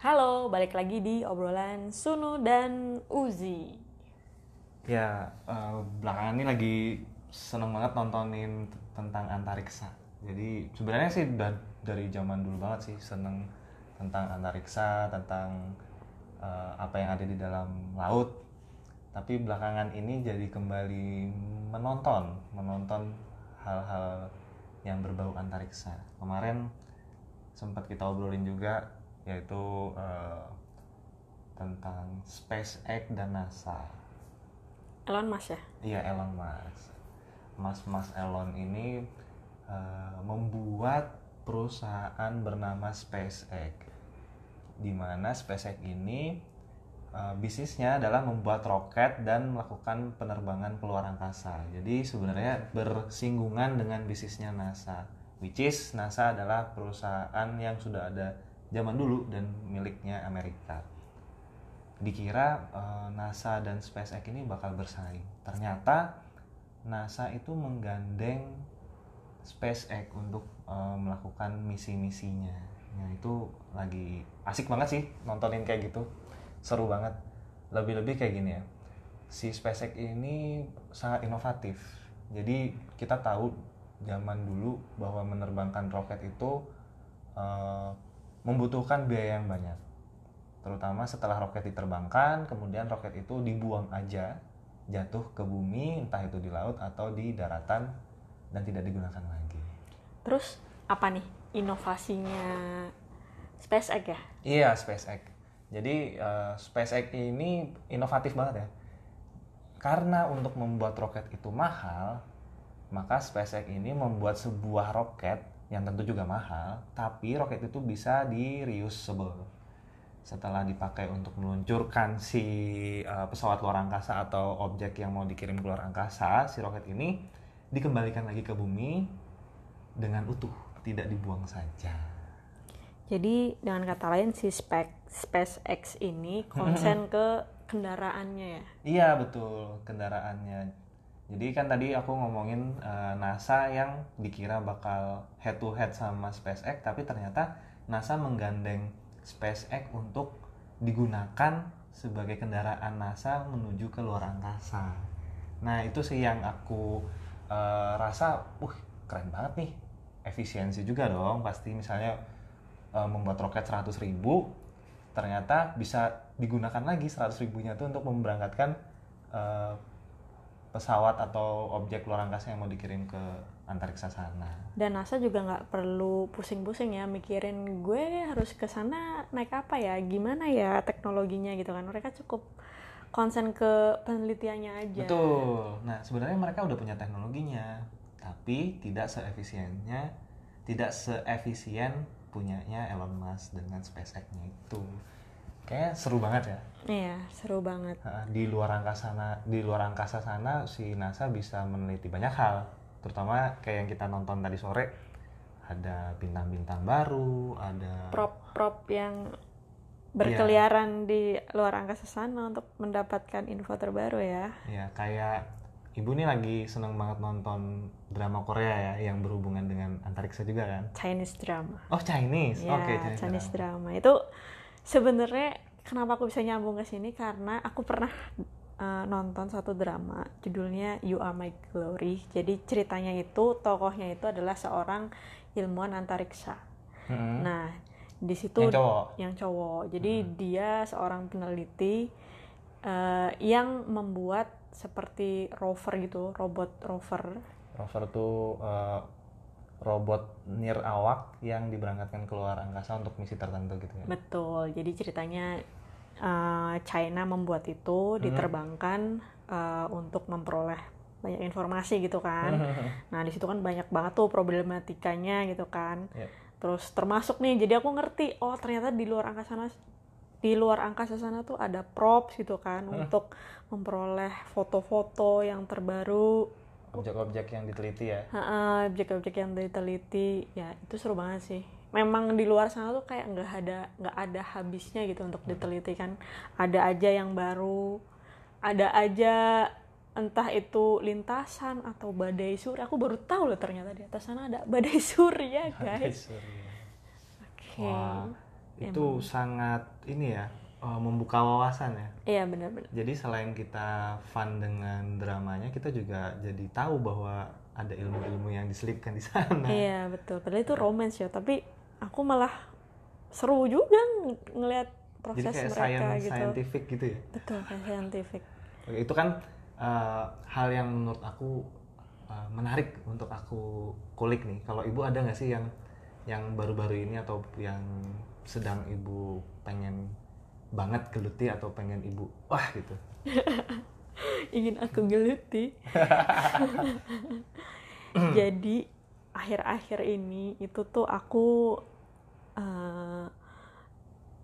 Halo, balik lagi di obrolan Sunu dan Uzi. Ya, eh, belakangan ini lagi seneng banget nontonin tentang antariksa. Jadi sebenarnya sih da- dari zaman dulu banget sih seneng tentang antariksa, tentang eh, apa yang ada di dalam laut. Tapi belakangan ini jadi kembali menonton, menonton hal-hal yang berbau antariksa. Kemarin sempat kita obrolin juga yaitu eh, tentang SpaceX dan NASA. Elon Musk ya? Iya Elon Musk. Mas-mas Elon ini eh, membuat perusahaan bernama SpaceX. Di mana SpaceX ini eh, bisnisnya adalah membuat roket dan melakukan penerbangan keluar angkasa. Jadi sebenarnya bersinggungan dengan bisnisnya NASA. Which is NASA adalah perusahaan yang sudah ada zaman dulu dan miliknya Amerika dikira eh, NASA dan SpaceX ini bakal bersaing. Ternyata NASA itu menggandeng SpaceX untuk eh, melakukan misi-misinya. Nah itu lagi asik banget sih nontonin kayak gitu, seru banget. Lebih-lebih kayak gini ya, si SpaceX ini sangat inovatif. Jadi kita tahu zaman dulu bahwa menerbangkan roket itu eh, membutuhkan biaya yang banyak terutama setelah roket diterbangkan kemudian roket itu dibuang aja jatuh ke bumi entah itu di laut atau di daratan dan tidak digunakan lagi Terus apa nih inovasinya SpaceX ya? iya SpaceX jadi eh, SpaceX ini inovatif banget ya karena untuk membuat roket itu mahal maka SpaceX ini membuat sebuah roket yang tentu juga mahal tapi roket itu bisa di reusable setelah dipakai untuk meluncurkan si uh, pesawat luar angkasa atau objek yang mau dikirim ke luar angkasa, si roket ini dikembalikan lagi ke bumi dengan utuh, tidak dibuang saja. Jadi dengan kata lain si Spe- SpaceX ini konsen ke kendaraannya ya? Iya betul kendaraannya. Jadi kan tadi aku ngomongin uh, NASA yang dikira bakal head to head sama SpaceX, tapi ternyata NASA menggandeng SpaceX untuk digunakan sebagai kendaraan NASA menuju ke luar angkasa. Nah itu sih yang aku uh, rasa, uh keren banget nih, efisiensi juga dong. Pasti misalnya uh, membuat roket 100 ribu, ternyata bisa digunakan lagi 100 ribunya tuh untuk memberangkatkan uh, pesawat atau objek luar angkasa yang mau dikirim ke antariksa sana. Dan NASA juga nggak perlu pusing-pusing ya mikirin gue harus ke sana naik apa ya, gimana ya teknologinya gitu kan. Mereka cukup konsen ke penelitiannya aja. Betul. Nah, sebenarnya mereka udah punya teknologinya, tapi tidak seefisiennya, tidak seefisien punyanya Elon Musk dengan SpaceX-nya itu. Kayaknya seru banget ya. Iya, seru banget. Di luar angkasa sana, di luar angkasa sana si NASA bisa meneliti banyak hal, terutama kayak yang kita nonton tadi sore. Ada bintang-bintang baru, ada Prop-prop yang berkeliaran di luar angkasa sana untuk mendapatkan info terbaru ya. Ya, kayak ibu nih lagi seneng banget nonton drama Korea ya yang berhubungan dengan antariksa juga kan? Chinese drama. Oh Chinese, Ya, oke Chinese. Chinese drama. drama. Itu sebenarnya kenapa aku bisa nyambung ke sini karena aku pernah uh, nonton satu drama judulnya You Are My Glory. Jadi ceritanya itu tokohnya itu adalah seorang ilmuwan antariksa. Mm-mm. Nah, di situ Yang cowok. yang cowok. Jadi dia seorang peneliti uh, yang membuat seperti rover gitu, robot rover. Rover tuh eh, robot nirawak yang diberangkatkan keluar angkasa untuk misi tertentu gitu ya. Betul. Jadi ceritanya uh, China membuat itu diterbangkan uh, untuk memperoleh banyak informasi gitu kan. Nah, di situ kan banyak banget tuh problematikanya gitu kan. Iya. Terus termasuk nih, jadi aku ngerti, oh ternyata di luar angkasa di luar angkasa sana tuh ada props gitu kan untuk memperoleh foto-foto yang terbaru, Objek-objek yang diteliti ya. Objek-objek yang diteliti, ya itu seru banget sih. Memang di luar sana tuh kayak nggak ada nggak ada habisnya gitu untuk diteliti kan. Ada aja yang baru, ada aja entah itu lintasan atau badai surya aku baru tahu loh ternyata di atas sana ada badai surya guys Surya. oke Wah, itu sangat ini ya eh, membuka wawasan ya. iya benar-benar Jadi selain kita fun dengan dramanya, kita juga jadi tahu bahwa ada ilmu-ilmu yang diselipkan di sana. iya betul padahal itu romance ya tapi aku malah seru juga ng- ngelihat Jadi proses kayak mereka science, gitu scientific gitu ya. betul kayak scientific Oke, Itu kan eh, hal yang menurut aku eh, menarik untuk aku kulik nih. Kalau ibu ada nggak sih yang yang baru-baru ini atau yang sedang ibu pengen banget geluti atau pengen ibu wah gitu. ingin aku geluti. Jadi akhir-akhir ini itu tuh aku eh,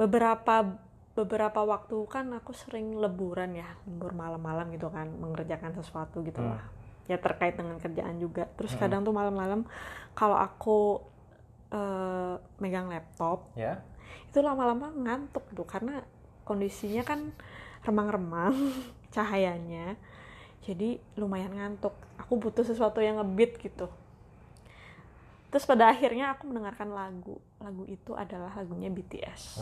beberapa beberapa waktu kan aku sering leburan ya lembur malam-malam gitu kan mengerjakan sesuatu gitu lah ya terkait dengan kerjaan juga. Terus kadang tuh malam-malam kalau aku eh, megang laptop. Ya. itu lama-lama ngantuk gitu karena kondisinya kan remang-remang cahayanya. Jadi lumayan ngantuk. Aku butuh sesuatu yang ngebeat gitu terus pada akhirnya aku mendengarkan lagu lagu itu adalah lagunya BTS.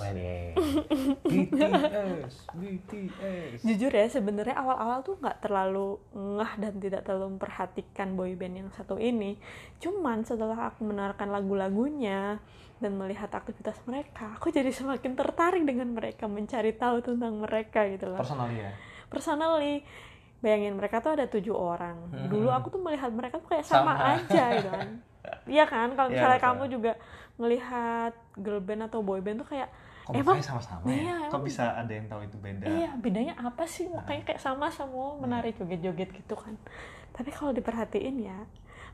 BTS, BTS. jujur ya sebenarnya awal-awal tuh nggak terlalu ngeh dan tidak terlalu memperhatikan boyband yang satu ini cuman setelah aku mendengarkan lagu-lagunya dan melihat aktivitas mereka aku jadi semakin tertarik dengan mereka mencari tahu tentang mereka gitu loh Personal ya. personally bayangin mereka tuh ada tujuh orang dulu aku tuh melihat mereka tuh kayak sama, Sama. aja gitu kan iya kan kalau Iya, misalnya betul. kamu juga ngelihat girl band atau boy band tuh kayak Kok Emang- sama-sama iya, ya? Kok emang- bisa ada yang tahu itu beda? Iya, bedanya apa sih? Makanya kayak sama semua menari joget-joget gitu kan. Tapi kalau diperhatiin ya,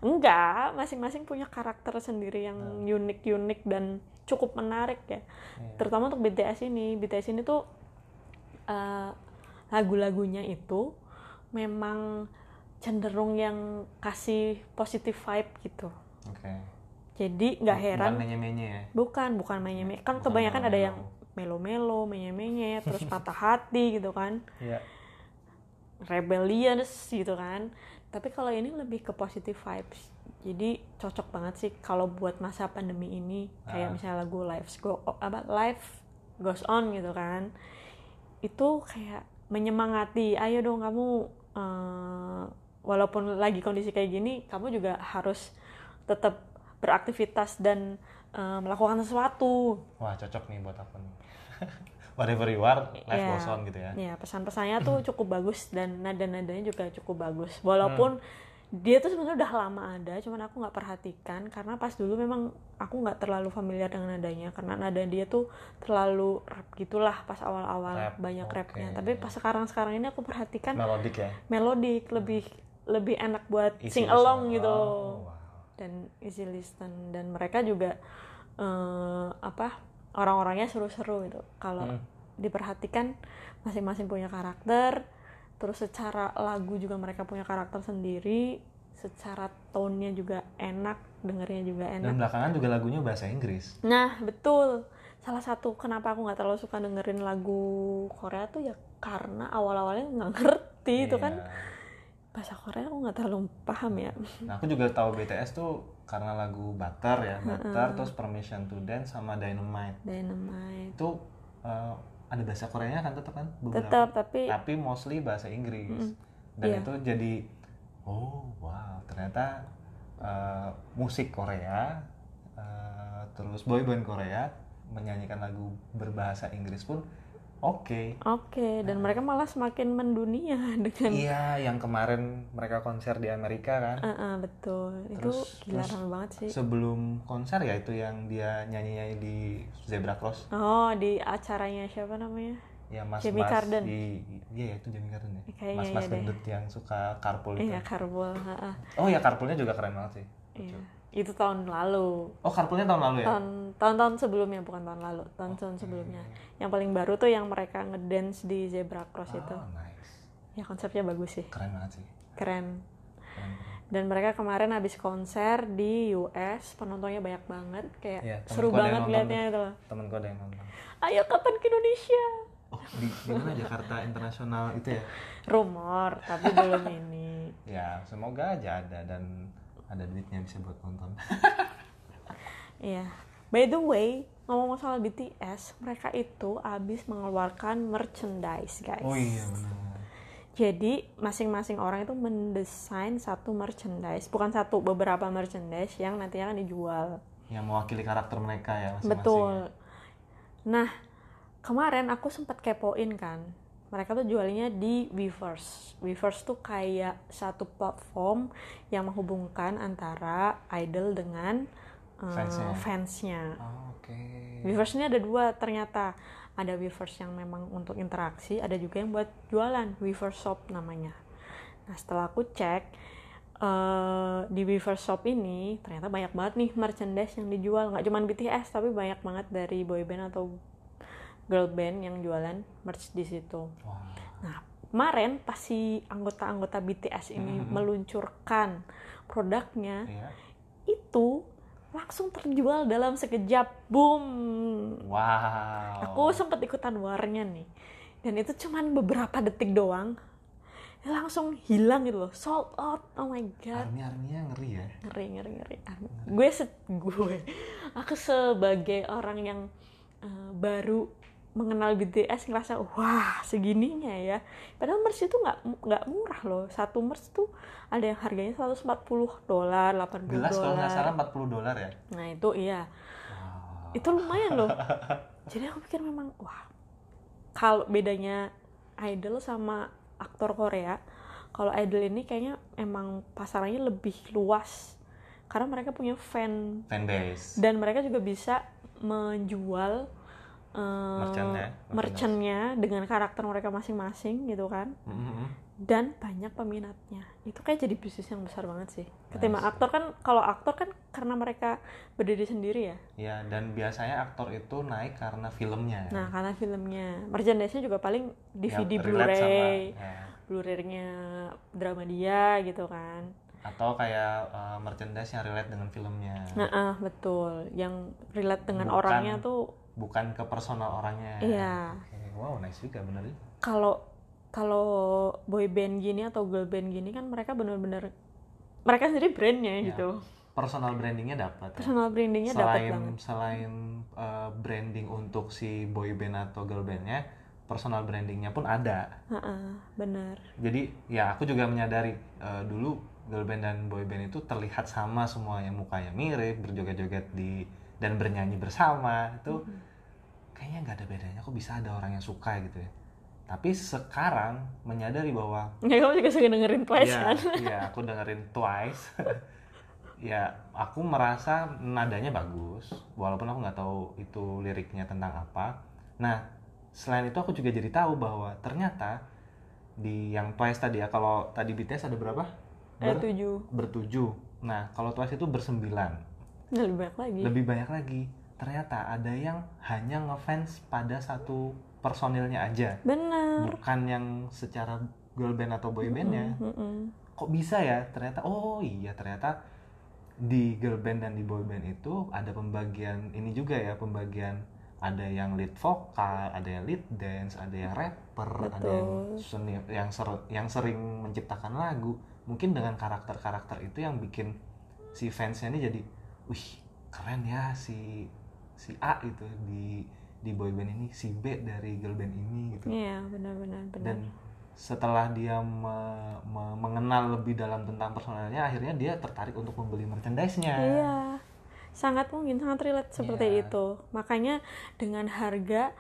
enggak, masing-masing punya karakter sendiri yang unik-unik dan cukup menarik ya. Iya. Terutama untuk BTS ini, BTS ini tuh eh, lagu-lagunya itu memang cenderung yang kasih positive vibe gitu. Oke. Jadi nggak heran Bukan menye-menye ya? Bukan, bukan menye Kan Bukan kebanyakan ada melo-melo. yang melo-melo, menye-menye, terus patah hati gitu kan. Iya. Rebellious gitu kan. Tapi kalau ini lebih ke positive vibes. Jadi cocok banget sih kalau buat masa pandemi ini kayak Ah. misalnya lagu Life Go apa Life Goes On gitu kan. Itu kayak menyemangati, ayo dong kamu eh, walaupun lagi kondisi kayak gini, kamu juga harus tetap beraktivitas dan eh, melakukan sesuatu. Wah, cocok nih buat aku nih. Whatever you are, life Iya. goes on gitu ya. Ya, pesan-pesannya tuh cukup bagus dan nada-nadanya juga cukup bagus. Walaupun dia tuh sebenarnya udah lama ada, cuman aku nggak perhatikan karena pas dulu memang aku nggak terlalu familiar dengan nadanya karena nada dia tuh terlalu rap gitulah pas awal-awal Rap, banyak oke. rapnya. Tapi pas sekarang-sekarang ini aku perhatikan Melodik ya. melodik lebih lebih enak buat Easy sing along gitu Oh, wow. Easy listen dan mereka juga eh, apa orang-orangnya seru-seru gitu kalau Hmm. diperhatikan masing-masing punya karakter terus secara lagu juga mereka punya karakter sendiri secara tone-nya juga enak dengernya juga enak Dan belakangan juga lagunya bahasa Inggris. nah betul salah satu kenapa aku nggak terlalu suka dengerin lagu Korea tuh ya karena awal-awalnya nggak ngerti itu kan Iya. bahasa Korea aku nggak terlalu paham ya Nah, aku juga tahu BTS tuh karena lagu Butter ya, Butter terus Permission to Dance sama Dynamite. Dynamite Itu eh, ada bahasa Koreanya kan tetap kan beberapa. tetap tapi Tapi mostly bahasa Inggris. Dan Iya. itu jadi oh wow, ternyata eh, musik Korea eh, terus boyband Korea menyanyikan lagu berbahasa Inggris pun oke. oke dan mereka malah semakin mendunia dengan Iya, yang kemarin mereka konser di Amerika kan. Ah, ah, betul. Itu Terus- gila terus banget sih. sebelum konser ya itu yang dia nyanyi-nyanyi di Zebra Cross. Oh di acaranya siapa namanya? Ya mas Jamie mas Carden. di iya itu Jamie Carden ya. Kayaknya mas mas iya gendut yang suka carpool itu iya karbol ah, ah. oh ya carpoolnya juga keren banget sih. Iya itu tahun lalu. Oh carpoolnya tahun lalu ya? Tahun tahun-tahun sebelumnya bukan tahun lalu. Tahun-tahun sebelumnya. Yang paling baru tuh yang mereka ngedance di zebra cross itu. oh nice. Ya konsepnya bagus sih. Keren banget sih. Keren. Keren. dan mereka kemarin habis konser di US penontonnya banyak banget. Kayak Iya, seru banget liatnya itu temen gue ada yang nonton. Ayo kapan ke Indonesia? Oh, di, di mana? Jakarta Internasional itu ya? rumor tapi belum ini. Ya, semoga aja ada. Dan ada duitnya bisa buat nonton. Iya. By the way, ngomong soal BTS, mereka itu abis mengeluarkan merchandise, guys. Oh iya benar. Jadi masing-masing orang itu mendesain satu merchandise, bukan satu, beberapa merchandise yang nantinya akan dijual. Yang mewakili karakter mereka ya masing-masing. Betul. Nah, kemarin aku sempat kepoin kan. Mereka tuh jualnya di Weverse. Weverse tuh kayak satu platform yang menghubungkan antara idol dengan uh, Fansnya. fansnya. Oh, Oke. Weverse ini ada dua ternyata. Ada Weverse yang memang untuk interaksi, ada juga yang buat jualan, Weverse Shop namanya. Nah setelah aku cek eh, di Weverse Shop ini ternyata banyak banget nih merchandise yang dijual, nggak cuma BTS tapi banyak banget dari boyband atau girl band yang jualan merch di situ. Wah. Nah kemarin pas si anggota-anggota BTS ini meluncurkan produknya Iya. itu langsung terjual dalam sekejap. Boom. Wow. aku sempet ikutan warnya nih. Dan itu cuman beberapa detik doang. Langsung hilang gitu loh. Sold out. Oh my god. Army arminya ngeri ya. ngeri ngeri ngeri. Gue se gue. Aku sebagai orang yang eh, baru mengenal BTS ngerasa wah segininya ya padahal merch itu nggak nggak murah loh satu merch tuh ada yang harganya 140 dolar 80 Gelas kalau nggak dolar salah 40 dolar ya. nah itu iya Wow. itu lumayan loh jadi aku pikir memang wah kalau bedanya idol sama aktor Korea kalau idol ini kayaknya emang pasarannya lebih luas karena mereka punya fan Fanbase. dan mereka juga bisa menjual eh, Merchantnya, merchantnya dengan karakter mereka masing-masing gitu kan Mhm. dan banyak peminatnya itu kayak jadi bisnis yang besar banget sih ketimbang Nice. aktor kan kalau aktor kan karena mereka berdiri sendiri ya Ya, dan biasanya aktor itu naik karena filmnya. Nah, karena filmnya, merchandise-nya juga paling DVD relate Blu-ray, ya. Blu-ray-nya drama dia gitu kan. Atau kayak uh, merchandise yang relate dengan filmnya. Nah, ah, betul. Yang relate dengan Bukan- orangnya tuh Bukan ke personal orangnya. Iya. Oke, Wow, nice juga bener. ya. kalau kalau boy band gini atau girl band gini kan mereka bener-bener mereka sendiri brandnya Ya, gitu. Personal brandingnya dapat. ya. Personal brandingnya dapat selain banget. selain uh, branding untuk si boy band atau girl bandnya, personal brandingnya pun ada. Heeh, bener. Jadi ya aku juga menyadari uh, dulu girl band dan boy band itu terlihat sama semua yang mukanya mirip, berjoget-joget di dan bernyanyi bersama itu kayaknya nggak ada bedanya. Kok bisa ada orang yang suka gitu ya? Tapi sekarang menyadari bahwa Ya kamu juga suka dengerin Twice Iya, kan? iya, aku dengerin Twice. ya, aku merasa nadanya bagus, walaupun aku nggak tahu itu liriknya tentang apa. Nah, selain itu aku juga jadi tahu bahwa ternyata di yang Twice tadi ya, kalau tadi BTS ada berapa? Ber- tujuh. bertujuh. Nah, kalau Twice itu bersembilan, lebih banyak lagi. lebih banyak lagi. Ternyata ada yang hanya ngefans pada satu personilnya aja, Bener. bukan yang secara girl band atau boy bandnya Mm-mm. kok bisa ya ternyata oh iya ternyata di girl band dan di boy band itu ada pembagian ini juga ya pembagian ada yang lead vokal ada yang lead dance ada yang rapper ada yang Betul. seni yang ser- yang sering menciptakan lagu mungkin dengan karakter-karakter itu yang bikin si fansnya ini jadi wih keren ya si si A itu di di boy band ini si B dari girl band ini gitu Iya, benar-benar benar. dan setelah dia me- me- mengenal lebih dalam tentang personalnya akhirnya dia tertarik untuk membeli merchandise-nya Iya, sangat mungkin sangat relate seperti Iya. itu. Makanya dengan harga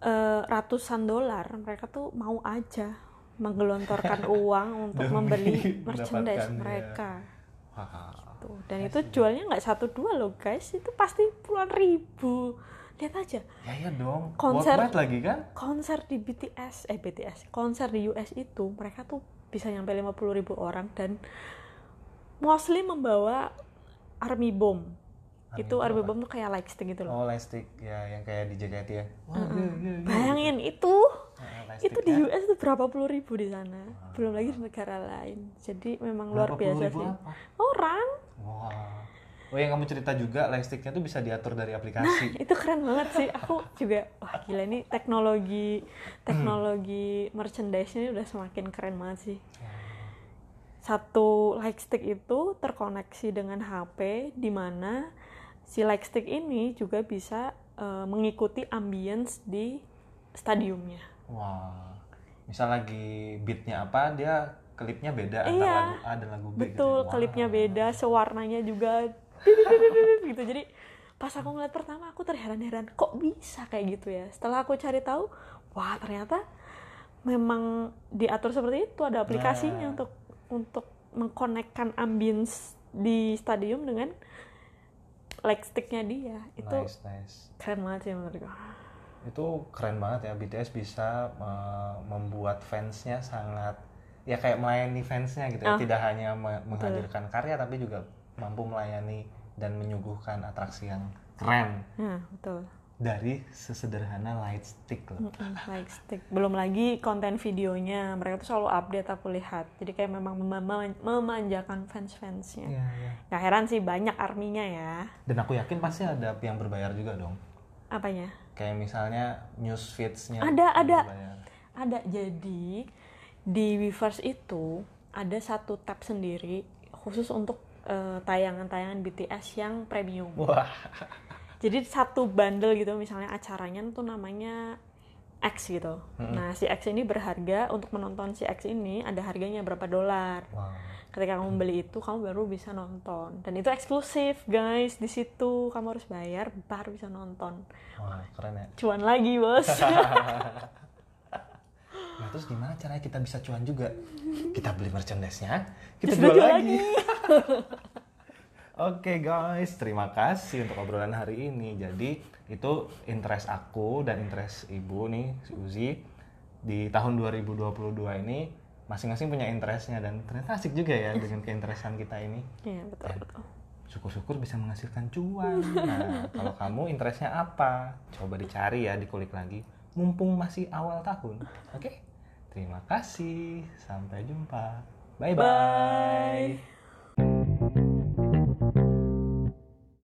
eh, ratusan dolar, mereka tuh mau aja menggelontorkan uang untuk Demi membeli merchandise mendapatkan, mereka. Wah, Tuh. Dan itu jualnya nggak satu dua loh guys, itu pasti puluhan ribu. Lihat aja ya ya dong Konser- worldwide lagi kan konser di BTS, eh BTS, konser di US itu mereka tuh bisa nyampe 50 ribu orang dan mostly membawa army bomb. Army itu bomb army bomb tuh kayak light stick gitu loh. oh lightstick ya yang kayak di JKT ya iya, iya, iya. Bayangin itu Nah, itu di ya. US tuh berapa puluh ribu di sana. Belum lagi di negara lain. Jadi memang luar Berapa puluh biasa sih. apa? Orang wah. Oh yang kamu cerita juga lightsticknya tuh bisa diatur dari aplikasi. itu keren banget sih. Aku juga wah gila ini teknologi teknologi merchandise ini udah semakin keren banget sih. Satu lightstick itu terkoneksi dengan HP di mana si lightstick ini juga bisa eh, mengikuti ambience di stadiumnya. Wah, misal lagi beatnya apa, dia klipnya beda antara Iya. lagu A dan lagu B. gitu. betul Wah. klipnya beda sewarnanya juga gitu jadi pas aku ngeliat pertama aku terheran-heran kok bisa kayak gitu ya setelah aku cari tahu wah ternyata memang diatur seperti itu ada aplikasinya Nah. untuk untuk mengkonekkan ambience di stadium dengan lightsticknya dia itu Nice, nice. keren banget sih menurutku Itu keren banget ya BTS bisa uh, membuat fansnya sangat ya kayak melayani fansnya gitu ya. Ah. Tidak hanya me- menghadirkan karya tapi juga mampu melayani dan menyuguhkan atraksi yang keren nah betul dari sesederhana lightstick loh. Mm-mm, lightstick belum lagi konten videonya mereka tuh selalu update aku lihat jadi kayak memang mema- memanjakan fans-fansnya Iya, iya. Gak heran sih banyak arminya ya. Dan aku yakin pasti ada yang berbayar juga dong. Apanya? Kayak misalnya news feeds-nya Ada, ada. berbayar. Ada jadi di Weverse itu ada satu tab sendiri khusus untuk eh, tayangan-tayangan BTS yang premium. Wah, Jadi satu bundle gitu misalnya acaranya tuh namanya X gitu. Nah, si X ini berharga untuk menonton si X ini ada harganya berapa dolar. wah. Ketika kamu beli itu kamu baru bisa nonton dan itu eksklusif guys di situ kamu harus bayar baru bisa nonton. Wah, keren ya. Cuan lagi bos. Nah, terus gimana caranya kita bisa cuan juga? Kita beli merchandise-nya, kita Terus jual jual lagi. Oke guys, terima kasih untuk obrolan hari ini. Jadi itu interest aku dan interest ibu nih, si Uzi di tahun 2022 ini masing-masing punya interestnya dan ternyata asik juga ya dengan keinteresan kita ini. Iya betul betul. Syukur-syukur bisa menghasilkan cuan. Nah, kalau kamu interestnya apa? Coba dicari ya, dikulik lagi. Mumpung masih awal tahun. Oke? Terima kasih. Sampai jumpa. Bye-bye. Bye.